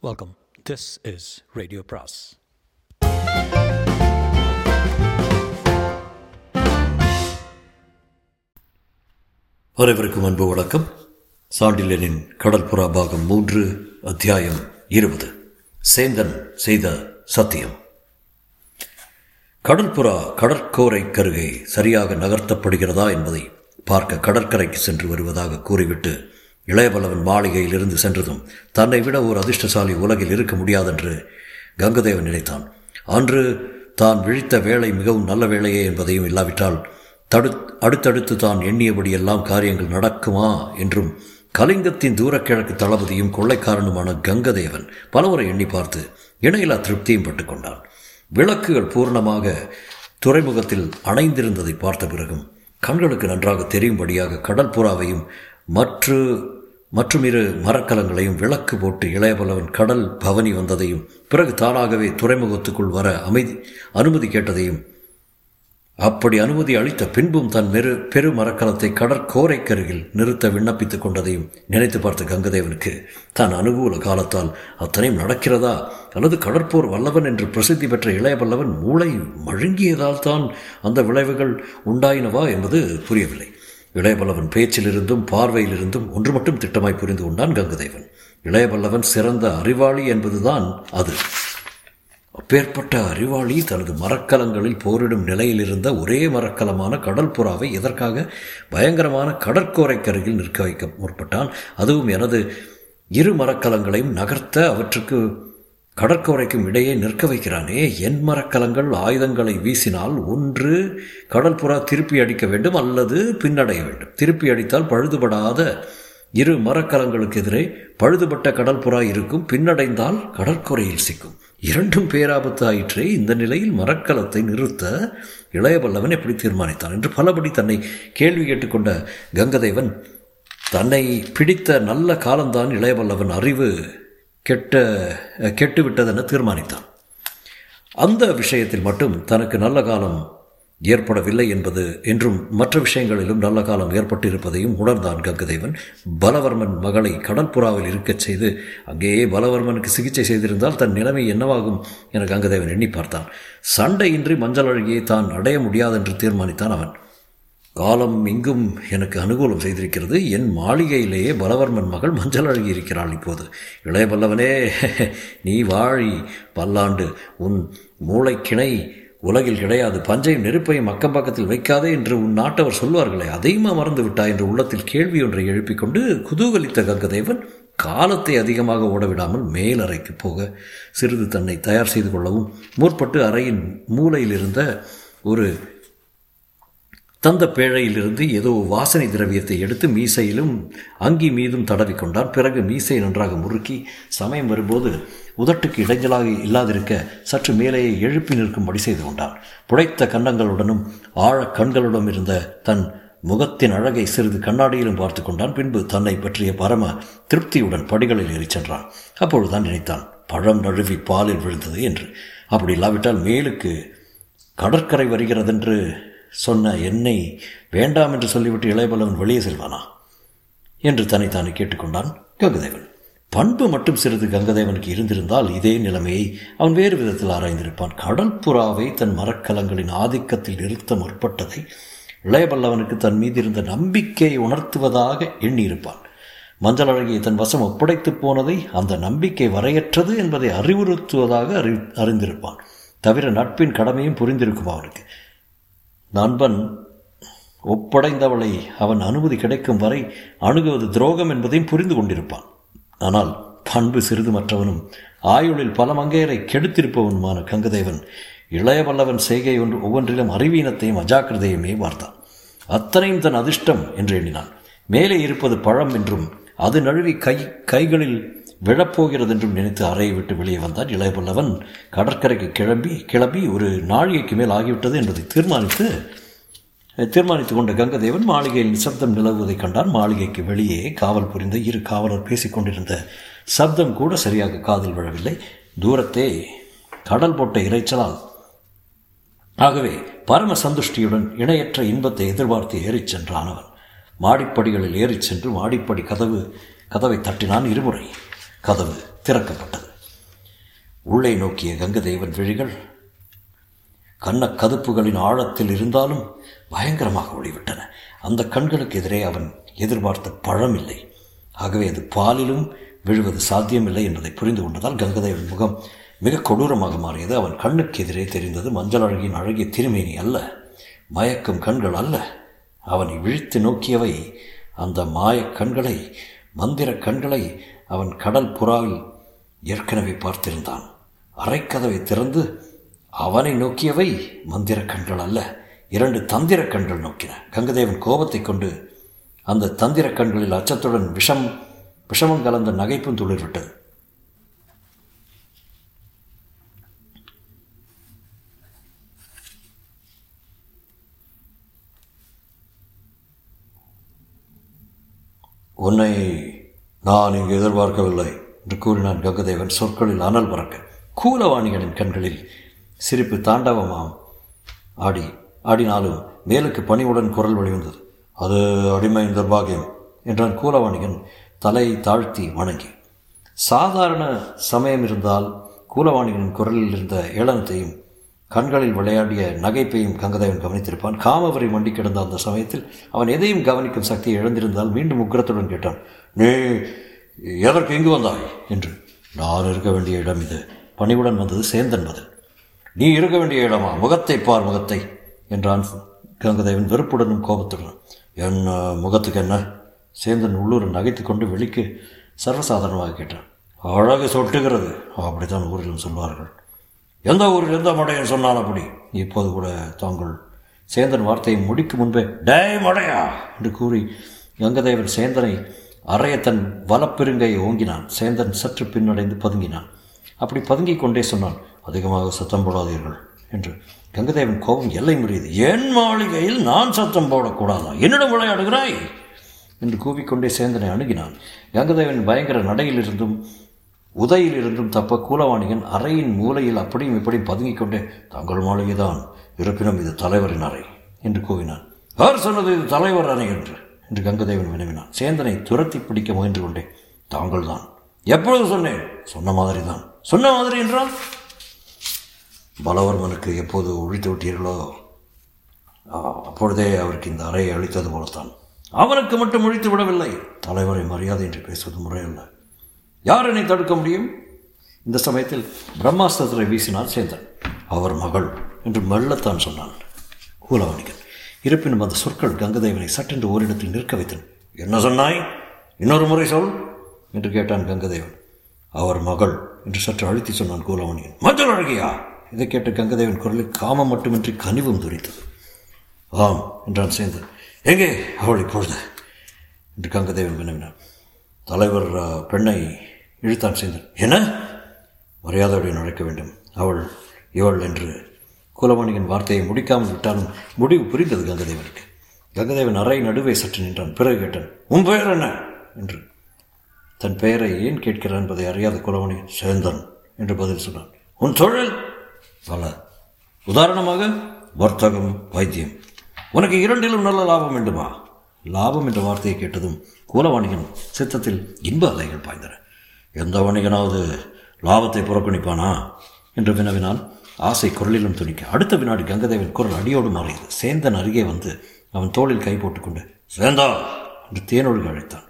Welcome this is radio பிராஸ் அனைவருக்கும் அன்பு வணக்கம். சாண்டிலனின் கடற்புறா பாகம் மூன்று அத்தியாயம் இருபது. சேந்தன் செய்த சத்தியம். கடற்புறா கடற்கோரை கருகை சரியாக நகர்த்தப்படுகிறதா என்பதை பார்க்க கடற்கரைக்கு சென்று வருவதாக கூறிவிட்டு இளையபல்லவன் மாளிகையில் இருந்து சென்றதும் தன்னை விட ஒரு அதிர்ஷ்டசாலி உலகில் இருக்க முடியாதென்று கங்கதேவன் நினைத்தான். அன்று தான் விழித்த வேலை மிகவும் நல்ல வேலையே என்பதையும் இல்லாவிட்டால் தடு அடுத்தடுத்து தான் எண்ணியபடியெல்லாம் காரியங்கள் நடக்குமா என்றும் கலிங்கத்தின் தூரக்கிழக்கு தளபதியும் கொள்ளைக்காரனுமான கங்கதேவன் பலமுறை எண்ணி பார்த்து இணையிலா திருப்தியும் பட்டுக்கொண்டான் விளக்குகள் பூர்ணமாக துறைமுகத்தில் அணைந்திருந்ததை பார்த்த பிறகும் கண்களுக்கு நன்றாக தெரியும்படியாக கடற்புறாவையும் மற்ற மற்றும் இரு மரக்கலங்களையும் விளக்கு போட்டு இளையபலவன் கடல் பவனி வந்ததையும் பிறகு தானாகவே துறைமுகத்துக்குள் வர அமைதி அனுமதி கேட்டதையும் அப்படி அனுமதி அளித்த பின்பும் தன் மெரு பெரு மரக்கலத்தை கடற்கோரைக்கருகில் நிறுத்த விண்ணப்பித்துக் கொண்டதையும் நினைத்து பார்த்த கங்கதேவனுக்கு தான் அனுகூல காலத்தால் அத்தனையும் நடக்கிறதா? அல்லது கடற்போர் வல்லவன் என்று பிரசித்தி பெற்ற இளையபல்லவன் மூளை மழுங்கியதால் தான் அந்த விளைவுகள் உண்டாயினவா என்பது புரியவில்லை. இளையபல்லவன் பேச்சிலிருந்தும் பார்வையிலிருந்தும் ஒன்று மட்டும் திட்டமாய் புரிந்து கொண்டான் கங்கதேவன். இளையபல்லவன் சிறந்த அறிவாளி என்பதுதான் அது. அப்பேற்பட்ட அறிவாளி தனது மரக்கலங்களில் போரிடும் நிலையில் இருந்த ஒரே மரக்கலமான கடல் புறாவை எதற்காக? பயங்கரமான கடற்கோரைக்கருகில் நிற்க வைக்க முற்பட்டான். அதுவும் எனது இரு மரக்கலங்களையும் நகர்த்த அவற்றுக்கு கடற்கரைக்கும் இடையே நிற்க வைக்கிறானே. என் மரக்கலங்கள் ஆயுதங்களை வீசினால் ஒன்று கடற்புறா திருப்பி அடிக்க வேண்டும் அல்லது பின்னடைய வேண்டும். திருப்பி அடித்தால் பழுதுபடாத இரு மரக்கலங்களுக்கு எதிரே பழுதுபட்ட கடற்புறா இருக்கும் பின்னடைந்தால் கடற்கரையில் சிக்கும். இரண்டும் பேராபத்து ஆயிற்றே. இந்த நிலையில் மரக்கலத்தை நிறுத்த இளையவல்லவன் எப்படி தீர்மானித்தான் என்று பலபடி தன்னை கேள்வி கேட்டுக்கொண்ட கங்கதேவன் தன்னை பிடித்த நல்ல காலம்தான் இளையவல்லவன் அறிவு. கெட்ட கெட்டுவிட்டதென தீர்மானித்தான். அந்த விஷயத்தில் மட்டும் தனக்கு நல்ல காலம் ஏற்படவில்லை என்பது என்றும் மற்ற விஷயங்களிலும் நல்ல காலம் ஏற்பட்டிருப்பதையும் உணர்ந்தான் கங்கதேவன். பலவர்மன் மகளை கடற்புறாவில் இருக்கச் செய்து அங்கேயே பலவர்மனுக்கு சிகிச்சை செய்திருந்தால் தன் நிலைமை என்னவாகும் என கங்கதேவன் எண்ணி பார்த்தான். சண்டையின்றி மஞ்சள் அழகியை தான் அடைய முடியாதென்று தீர்மானித்தான் அவன். காலம் இங்கும் எனக்கு அனுகூலம் செய்திருக்கிறது. என் மாளிகையிலேயே பலவர்மன் மகள் மஞ்சள் அழகி இருக்கிறாள் இப்போது. இளைய பல்லவனே நீ வாழி பல்லாண்டு உன் மூளைக்கிணை உலகில் கிடையாது. பஞ்சையும் நெருப்பையும் அக்கம் பக்கத்தில் வைக்காதே என்று உன் நாட்டவர் சொல்வார்களே அதையுமா மறந்து விட்டாய் என்று உள்ளத்தில் கேள்வி ஒன்றை எழுப்பிக் கொண்டு குதூகலித்த கங்கதேவன் காலத்தை அதிகமாக ஓடவிடாமல் மேலறைக்கு போக சிறிது தன்னை தயார் செய்து கொள்ளவும் முற்பட்டு அறையின் மூலையில் இருந்த ஒரு தந்த பேழையிலிருந்து ஏதோ வாசனை திரவியத்தை எடுத்து மீசையிலும் அங்கி மீதும் தடவி கொண்டான் பிறகு மீசை நன்றாக முறுக்கி சமயம் வரும்போது உதட்டுக்கு இடைஞ்சலாக இல்லாதிருக்க சற்று மேலேயே எழுப்பி நிற்கும்படி செய்து கொண்டான். புடைத்த கன்னங்களுடனும் ஆழ கண்களுடன் இருந்த தன் முகத்தின் அழகை சிறிது கண்ணாடியிலும் பார்த்து கொண்டான். பின்பு தன்னை பற்றிய பரம திருப்தியுடன் படிகளில் ஏறிச் சென்றான். அப்பொழுதுதான் நினைத்தான் பழம் நழுவி பாலில் விழுந்தது என்று. அப்படி இல்லாவிட்டால் மேலுக்கு கடற்கரை வருகிறதென்று சொன்ன என்னை வேண்டாம் என்று சொல்லிவிட்டு இளையபலவன் வெளியே செல்வானா? என்று தன்னைத்தானே கேட்டுக்கொண்டான் கங்கதேவன். பண்பு மட்டும் சிறிது கங்கதேவனுக்கு இருந்திருந்தால் இதே நிலைமையை அவன் வேறு விதத்தில் ஆராய்ந்திருப்பான். கடல் புறாவை தன் மரக்கலங்களின் ஆதிக்கத்தில் நிறுத்த முற்பட்டதை இளையபல்லவனுக்கு தன் மீது இருந்த நம்பிக்கையை உணர்த்துவதாக எண்ணியிருப்பான். மஞ்சள் அழகியை தன் வசம் ஒப்படைத்து போனதை அந்த நம்பிக்கை வரையற்றது என்பதை அறிவுறுத்துவதாக அறி அறிந்திருப்பான். தவிர நட்பின் கடமையும் புரிந்திருக்கும் அவனுக்கு. நண்பன் ஒப்படைந்தவளை அவன் அனுமதி கிடைக்கும் வரை அணுகுவது துரோகம் என்பதையும் புரிந்து கொண்டிருப்பான். ஆனால் பண்பு சிறிது மற்றவனும் ஆயுளில் பல மங்கையரை கெடுத்திருப்பவனுமான கங்கதேவன் இளையவல்லவன் செய்கை ஒன்று ஒவ்வொன்றிலும் அறிவீனத்தையும் அஜாக்கிரதையுமே பார்த்தான் அத்தனையும் தன் அதிர்ஷ்டம் என்று எண்ணினான். மேலே இருப்பது பழம் என்றும் அது நழுவி கை கைகளில் விழப்போகிறது என்றும் நினைத்து அறையை விட்டு வெளியே வந்தான் இளையபல்லவன் கடற்கரைக்கு கிளம்பி கிளம்பி ஒரு நாழிகைக்கு மேல் ஆகிவிட்டது என்பதை தீர்மானித்து தீர்மானித்து கொண்ட கங்கதேவன் மாளிகையில் நிசப்தம் நிலவுவதைக் கண்டான் மாளிகைக்கு வெளியே காவல் புரிந்த இரு காவலர் பேசிக்கொண்டிருந்த சப்தம் கூட சரியாக காதில் விழவில்லை. தூரத்தே கடல் போட்ட இறைச்சலால். ஆகவே பரம சந்துஷ்டியுடன் இணையற்ற இன்பத்தை எதிர்பார்த்து ஏறிச் சென்றான் அவன். மாடிப்படிகளில் ஏறிச் சென்று மாடிப்படி கதவு கதவை தட்டினான் இருமுறை. கதவு திறக்கப்பட்டது. உள்ளே நோக்கிய கங்கதேவன் விழிகள் கண்ண கதுப்புகளின் ஆழத்தில் இருந்தாலும் பயங்கரமாக ஒளிவிட்டன. அந்த கண்களுக்கு எதிரே அவன் எதிர்பார்த்த பழம் இல்லை ஆகவே அது பாலிலும் விழுவது சாத்தியமில்லை என்பதை புரிந்து கொண்டதால் கங்கதேவன் முகம் மிக கொடூரமாக மாறியது. அவன் கண்ணுக்கு எதிரே தெரிந்தது மஞ்சள் அழகின் அழகிய திருமேனி அல்ல மயக்கும் கண்கள் அல்ல. அவனை விழித்து நோக்கியவை அந்த மாயக் கண்களை மந்திர கண்களை அவன் கடல் புறாவில் ஏற்கனவே பார்த்திருந்தான். அரைக்கதவை திறந்து அவனை நோக்கியவை மந்திர கண்கள் அல்ல இரண்டு தந்திர கண்கள் நோக்கின. கங்கதேவன் கோபத்தை கொண்டு அந்த தந்திர கண்களில் அச்சத்துடன் விஷம் விஷமம் கலந்த நகைப்பும் துளிர்விட்டது. உன்னை நான் இங்கு எதிர்பார்க்கவில்லை என்று கூறினான் கங்கதேவன் சொற்களில் அனல் பறக்க. கூலவாணிகளின் கண்களில் சிரிப்பு தாண்டவமாம். ஆடி ஆடினாலும் மேலுக்கு பணிவுடன் குரல் வழிவந்தது. அது அடிமை நிர்பாகியம் என்றான் கூலவாணிகன் தலை தாழ்த்தி வணங்கி. சாதாரண சமயம் இருந்தால் கூலவாணிகளின் குரலில் இருந்த ஏளனத்தையும் கண்களில் விளையாடிய நகைப்பையும் கங்கதேவன் கவனித்திருப்பான். காமவரை மண்டி கிடந்த அந்த சமயத்தில் அவன் எதையும் கவனிக்கும் சக்தியை இழந்திருந்தால் மீண்டும் உக்கிரத்துடன் கேட்டான். நீ எதற்கு இங்கு வந்தாய்? என்று. நான் இருக்க வேண்டிய இடம் இது. பணிவுடன் வந்தது சேந்தன் பதில் நீ இருக்க வேண்டிய இடமா? முகத்தை பார் முகத்தை என்றான் கங்கதேவன் வெறுப்புடனும் கோபத்துடனும். என் முகத்துக்கு என்ன? சேந்தன் உள்ளூர் நகைத்து கொண்டு வெளிக்கு சர்வசாதாரணமாக கேட்டான். அழகு சொட்டுகிறது. அப்படித்தான் ஊரிலும் சொல்வார்கள். எந்த ஊரில் எந்த மடையன் சொன்னான் அப்படி? இப்போது கூட தாங்கள் சேந்தன் வார்த்தையை முடிக்கும் முன்பே டே மடையா! என்று கூறி கங்கதேவன் சேந்தனை அறைய தன் வலப்பெருங்கையை ஓங்கினான். சேந்தன் சற்று பின்னடைந்து பதுங்கினான். அப்படி பதுங்கிக் கொண்டே சொன்னான் அதிகமாக சத்தம் போடாதீர்கள் என்று. கங்கதேவன் கோபம் எல்லை முறியது. என் மாளிகையில் நான் சத்தம் போடக்கூடாதா? என்னிடம் விளையாடுகிறாய் என்று கூவிக்கொண்டே சேந்தனை அணுகினான். கங்கதேவன் பயங்கர நடையிலிருந்தும் உதையிலிருந்தும் தப்ப கூலவாணிகன் அறையின் மூலையில் அப்படியும் இப்படியும் பதுங்கிக் கொண்டே தங்கள் மாளிகைதான் இருப்பினும் இது தலைவரின் அறை என்று கூவினான். யார் சொன்னது இது தலைவர் அறை? என்று. என்று கங்கதேவன் வினவினான். சேந்தனை துரத்தி பிடிக்க முயன்று கொண்டே தாங்கள் தான் எப்பொழுது சொன்னேன்? சொன்ன மாதிரி தான் சொன்ன மாதிரி என்றால்? பலவர்மனுக்கு எப்போது ஒழித்து விட்டீர்களோ? அப்பொழுதே அவருக்கு இந்த அறையை அளித்தது போலத்தான். அவனுக்கு மட்டும் ஒழித்து விடவில்லை. தலைவரை மரியாதை என்று பேசுவது முறையல்ல. யார் என்னை தடுக்க முடியும்? இந்த சமயத்தில் பிரம்மாஸ்திரத்தை வீசினார் சேந்தன். அவர் மகள் என்று மெல்லத்தான் சொன்னான். கூலவணிகன். இருப்பினும் அந்த சொற்கள் கங்கதேவனை சட்டென்று ஓரிடத்தில் நிற்க வைத்தன. என்ன சொன்னாய்? இன்னொரு முறை சொல் என்று கேட்டான் கங்கதேவன். அவர் மகள் என்று சற்று அழுத்தி சொன்னான் கூலவாணியன். மஞ்சள் அழகியா? இதை கேட்ட கங்கதேவன் குரலில் காமம் மட்டுமின்றி கனிவும் துரித்தது. ஆம் என்றான் சேந்தன். எங்கே அவள் இப்பொழுது? என்று கங்கதேவன் வினவினான். தலைவர் பெண்ணை இழுத்தான் சேந்தன். என்ன? மரியாதையுடன் அழைக்க வேண்டும். அவள் இவள் என்று குலமணியின் வார்த்தையை முடிக்காமல் விட்டாலும் முடிவு புரிந்தது கங்கதேவனுக்கு. கங்கதேவன் அறை நடுவே சற்று நின்றான். பிறகு கேட்டான் உன் பெயர் என்ன? என்று. தன் பெயரை ஏன் கேட்கிறான் என்பதை அறியாத குலமணி சேர்ந்தன் என்று பதில் சொன்னான். உன் தொழில்? பல. உதாரணமாக வர்த்தகம் வைத்தியம். உனக்கு இரண்டிலும் நல்ல லாபம் வேண்டுமா? லாபம் என்ற வார்த்தையை கேட்டதும் கூலவாணிகன் சித்தத்தில் இன்ப அலைகள் பாய்ந்தன. எந்த வணிகனாவது லாபத்தை புறக்கணிப்பானா? என்று வினவினான் ஆசை குரலிலும் துணிக்க. அடுத்த வினாடி கங்கதேவன் குரல் அடியோடு மாறியது சேந்தன் அருகே வந்து அவன் தோளில் கை போட்டுக்கொண்டு சேந்தா! என்று தேனொழுகு அழைத்தான்.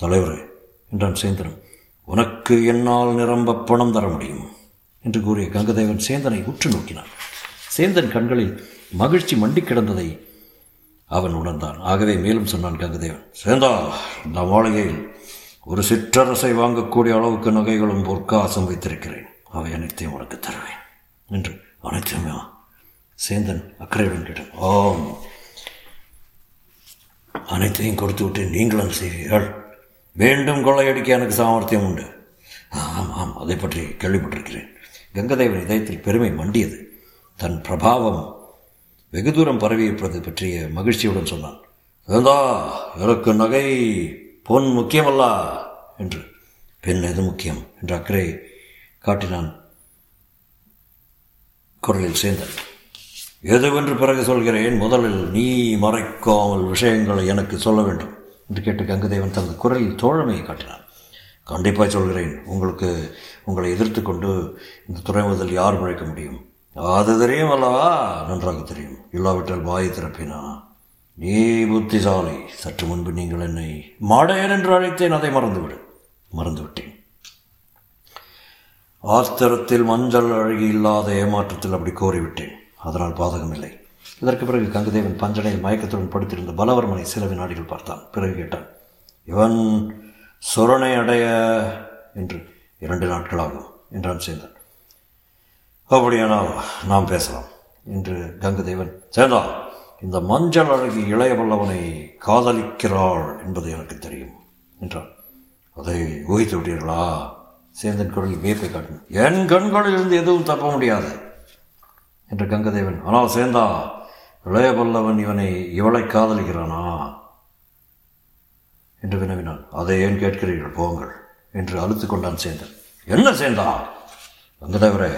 தலைவரே என்றான் சேந்தனும் உனக்கு என்னால் நிரம்ப பணம் தர முடியும் என்று கூறிய கங்கதேவன் சேந்தனை உற்று நோக்கினான். சேந்தன் கண்களில் மகிழ்ச்சி மண்டி கிடந்ததை அவன் உணர்ந்தான். ஆகவே மேலும் சொன்னான் கங்கதேவன் சேந்தா இந்த மாளிகையில் ஒரு சிற்றரசை வாங்கக்கூடிய அளவுக்கு நகைகளும் பொற்காசம் வைத்திருக்கிறேன். அவை அனைத்தையும் உனக்கு தருவேன். என்று அனைத்துமே சேந்தன் அக்கறையுடன் கேட்டான். ஆம். அனைத்தையும் கொடுத்து விட்டு நீங்களும் செய்வீர்கள். மீண்டும் கொள்ளையடிக்க எனக்கு சாமர்த்தியம் உண்டு. ஆம் ஆம். அதை பற்றி கேள்விப்பட்டிருக்கிறேன். கங்கதேவன் இதயத்தில் பெருமை மண்டியது. தன் பிரபாவம் வெகு தூரம் பரவியிருப்பது பற்றிய மகிழ்ச்சியுடன் சொன்னான். வேந்தா எனக்கு நகை பொன் முக்கியமல்ல என்று. பெண் எது முக்கியம்? என்று அக்கறை காட்டினான் குரலில் சேர்ந்தன் எதுவென்று பிறகு சொல்கிறேன். முதலில் நீ மறைக்காமல் விஷயங்களை எனக்கு சொல்ல வேண்டும். என்று கேட்டு கங்கதேவன் தனது குரலில் தோழமையை காட்டினான். கண்டிப்பாக சொல்கிறேன். உங்களுக்கு உங்களை எதிர்த்து கொண்டு இந்த துறைமுதல் யார் பிழைக்க முடியும்? அது தெரியும் அல்லவா நன்றாக தெரியும். இல்லாவிட்டால் வாய் திறப்பினா? நீ புத்திசாலி. சற்று முன்பு நீங்கள் என்னை மாடையர் என்று அழைத்தேன். அதை மறந்துவிடு. மறந்துவிட்டேன். ஆஸ்திரத்தில் மஞ்சள் அழகி இல்லாத ஏமாற்றத்தில் அப்படி கோரிவிட்டேன். அதனால் பாதகமில்லை. இதற்கு பிறகு கங்கதேவன் பஞ்சனையில் மயக்கத்துடன் படுத்திருந்த பலவர்மனை சில வினாடிகள் பார்த்தான். பிறகு கேட்டான் இவன் சுரணை அடைய என்று இரண்டு நாட்களாகும் என்றான் சேர்ந்தான் அப்படியானால் நாம் பேசலாம் என்று கங்கதேவன் சேந்தா இந்த மஞ்சள் அழகி இளைய வல்லவனை காதலிக்கிறாள் என்பது எனக்கு தெரியும் என்றான். அதை ஊகித்து விட்டீர்களா? சேந்தன் குரலில் வியப்பை காட்டின என் கண்களில் இருந்து எதுவும் தப்ப முடியாது என்று கங்கதேவன். ஆனால் சேந்தா இளையபல்லவன் இவனை இவளை காதலிக்கிறானா? என்று வினவினான். அதை ஏன் கேட்கிறீர்கள்? போங்கள் என்று அழுத்து கொண்டான் சேந்தன். என்ன சேந்தா? கங்கதேவரே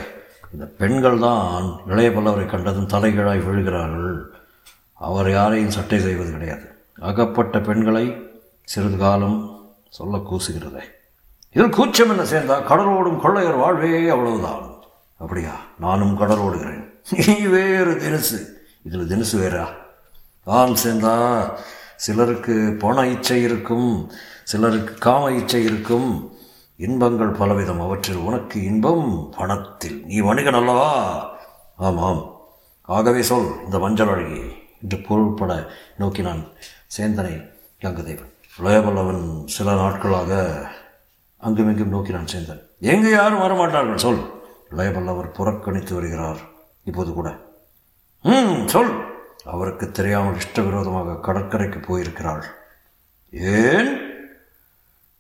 இந்த பெண்கள் தான் இளைய பல்லவரை கண்டதும் தலைகீழாய் விழுகிறார்கள். அவர் யாரையும் சட்டை செய்வது கிடையாது. அகப்பட்ட பெண்களை சிறிது காலம் சொல்ல கூசுகிறதே. இதில் கூச்சம் என்ன சேர்ந்தா கடலோடும் கொள்ளையர் வாழ்வே அவ்வளவுதான். அப்படியா? நானும் கடல் ஓடுகிறேன் நீ வேறு தினசு. இதில் தினசு வேறா? ஆம் சேர்ந்தா சிலருக்கு பண இச்சை இருக்கும் சிலருக்கு காம இச்சை இருக்கும். இன்பங்கள் பலவிதம் அவற்றில் உனக்கு இன்பம் பணத்தில். நீ வணிகன் அல்லவா? ஆமாம். ஆகவே சொல் இந்த மஞ்சள் அழகி என்று பொருள்பட நோக்கினான் சேந்தனை கங்கதேவன் இளையவல்லவன் சில நாட்களாக அங்குமிங்கும் நோக்கினான் சேர்ந்தேன் எங்கே யாரும் வரமாட்டார்கள்? சொல். இளையவல்லவர் புறக்கணித்து வருகிறார். இப்போது கூட. ம் சொல். அவருக்கு தெரியாமல் இஷ்டவிரோதமாக கடற்கரைக்கு போயிருக்கிறாள். ஏன்?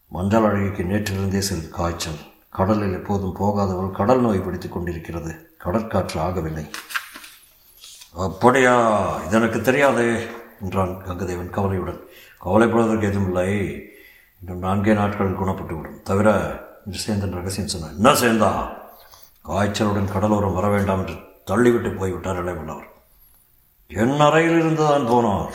மஞ்சள் அழகிக்கு நேற்றிலிருந்தே சிறிது காய்ச்சல். கடலில் எப்போதும் போகாதவள் கடல் நோய் பிடித்துக் கொண்டிருக்கிறது. கடற்காற்று ஆகவில்லை. அப்படியா? இது எனக்கு தெரியாதே என்றான் கங்கதேவன் கவலையுடன். கவலைப்படுவதற்கு எதுவும் இல்லை. இன்னும் நான்கே நாட்கள் குணப்பட்டுவிடும் தவிர என்று சேந்தன் ரகசியம் சொன்னார் என்ன சேர்ந்தா காய்ச்சலுடன் கடலோரம் வர வேண்டாம் என்று தள்ளிவிட்டு போய்விட்டார் இளையவல்லவர். என் அறையில் இருந்துதான் போனார்.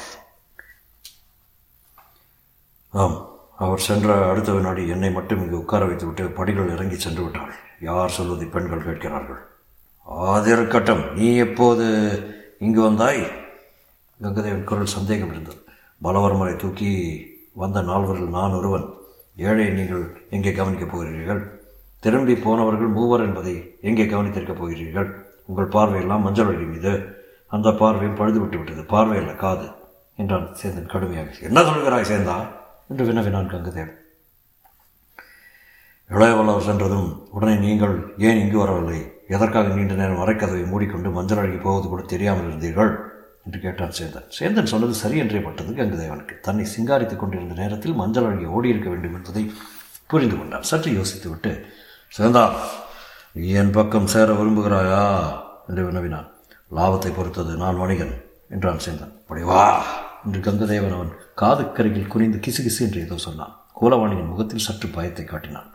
ஆம் அவர் சென்ற அடுத்த வினாடி என்னை மட்டும் இங்கு உட்கார வைத்துவிட்டு படிகள் இறங்கி சென்று விட்டாள் யார் சொல்வதை பெண்கள் கேட்கிறார்கள். அது இருக்கட்டும் நீ எப்போது இங்கு வந்தாய்? கங்கதேவன் குரல் சந்தேகம் இருந்தது பலவர்மரை தூக்கி வந்த நால்வரில் நான் ஒருவன் ஏழை நீங்கள் எங்கே கவனிக்கப் போகிறீர்கள்? திரும்பி போனவர்கள் மூவர் என்பதை எங்கே கவனித்திருக்கப் போகிறீர்கள்? உங்கள் பார்வையெல்லாம் மஞ்சள் வழி மீது. அந்த பார்வையும் பழுது விட்டு விட்டது. பார்வையில்ல காது என்றான் சேந்தன் கடுமையாக. என்ன சொல்கிறாய் சேந்தா? என்று வினவினான் கங்குதேவன். இளையவளர் சென்றதும் உடனே நீங்கள் ஏன் இங்கு வரவில்லை? எதற்காக நீண்ட நேரம் வரைக்கதவை மூடிக்கொண்டு மஞ்சள் அழகி போவது கூட தெரியாமல் இருந்தீர்கள்? என்று கேட்டான் சேந்தன். சேந்தன் சொன்னது சரி என்றே பட்டது கங்கதேவனுக்கு. தன்னை சிங்காரித்துக் கொண்டிருந்த நேரத்தில் மஞ்சள் அழகி ஓடியிருக்க வேண்டும் என்பதை புரிந்து கொண்டான். சற்று யோசித்துவிட்டு சேந்தா நீ என் பக்கம் சேர விரும்புகிறாயா? என்று வினவினான். லாபத்தை பொறுத்தது நான் வணிகன் என்றான் சேந்தன். அப்படி என்று கங்கதேவன் அவன் காதுக்கரையில் குனிந்து கிசுகிசு என்று ஏதோ சொன்னான். கோலவாணியின் முகத்தில் சற்று பயத்தை காட்டினான்.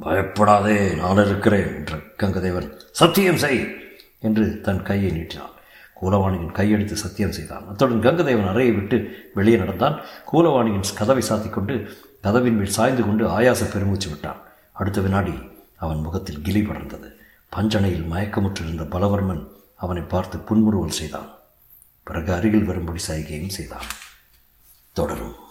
பயப்படாதே நான் இருக்கிறேன் என்று கங்கதேவன். சத்தியம் செய் என்று தன் கையை நீட்டினான். கூலவாணியின் கையெடுத்து சத்தியம் செய்தான். அத்துடன் கங்கதேவன் அறையை விட்டு வெளியே நடந்தான். கூலவாணியின் கதவை சாத்திக் கொண்டு கதவின் மேல் சாய்ந்து கொண்டு ஆயாச பெருமூச்சு விட்டான். அடுத்த வினாடி அவன் முகத்தில் கிளி படர்ந்தது. பஞ்சனையில் மயக்கமுற்றிருந்த பலவர்மன் அவனை பார்த்து புன்முறுவல் செய்தான். பிறகு அருகில் வரும்படி சைகையும் செய்தான். தொடரும்.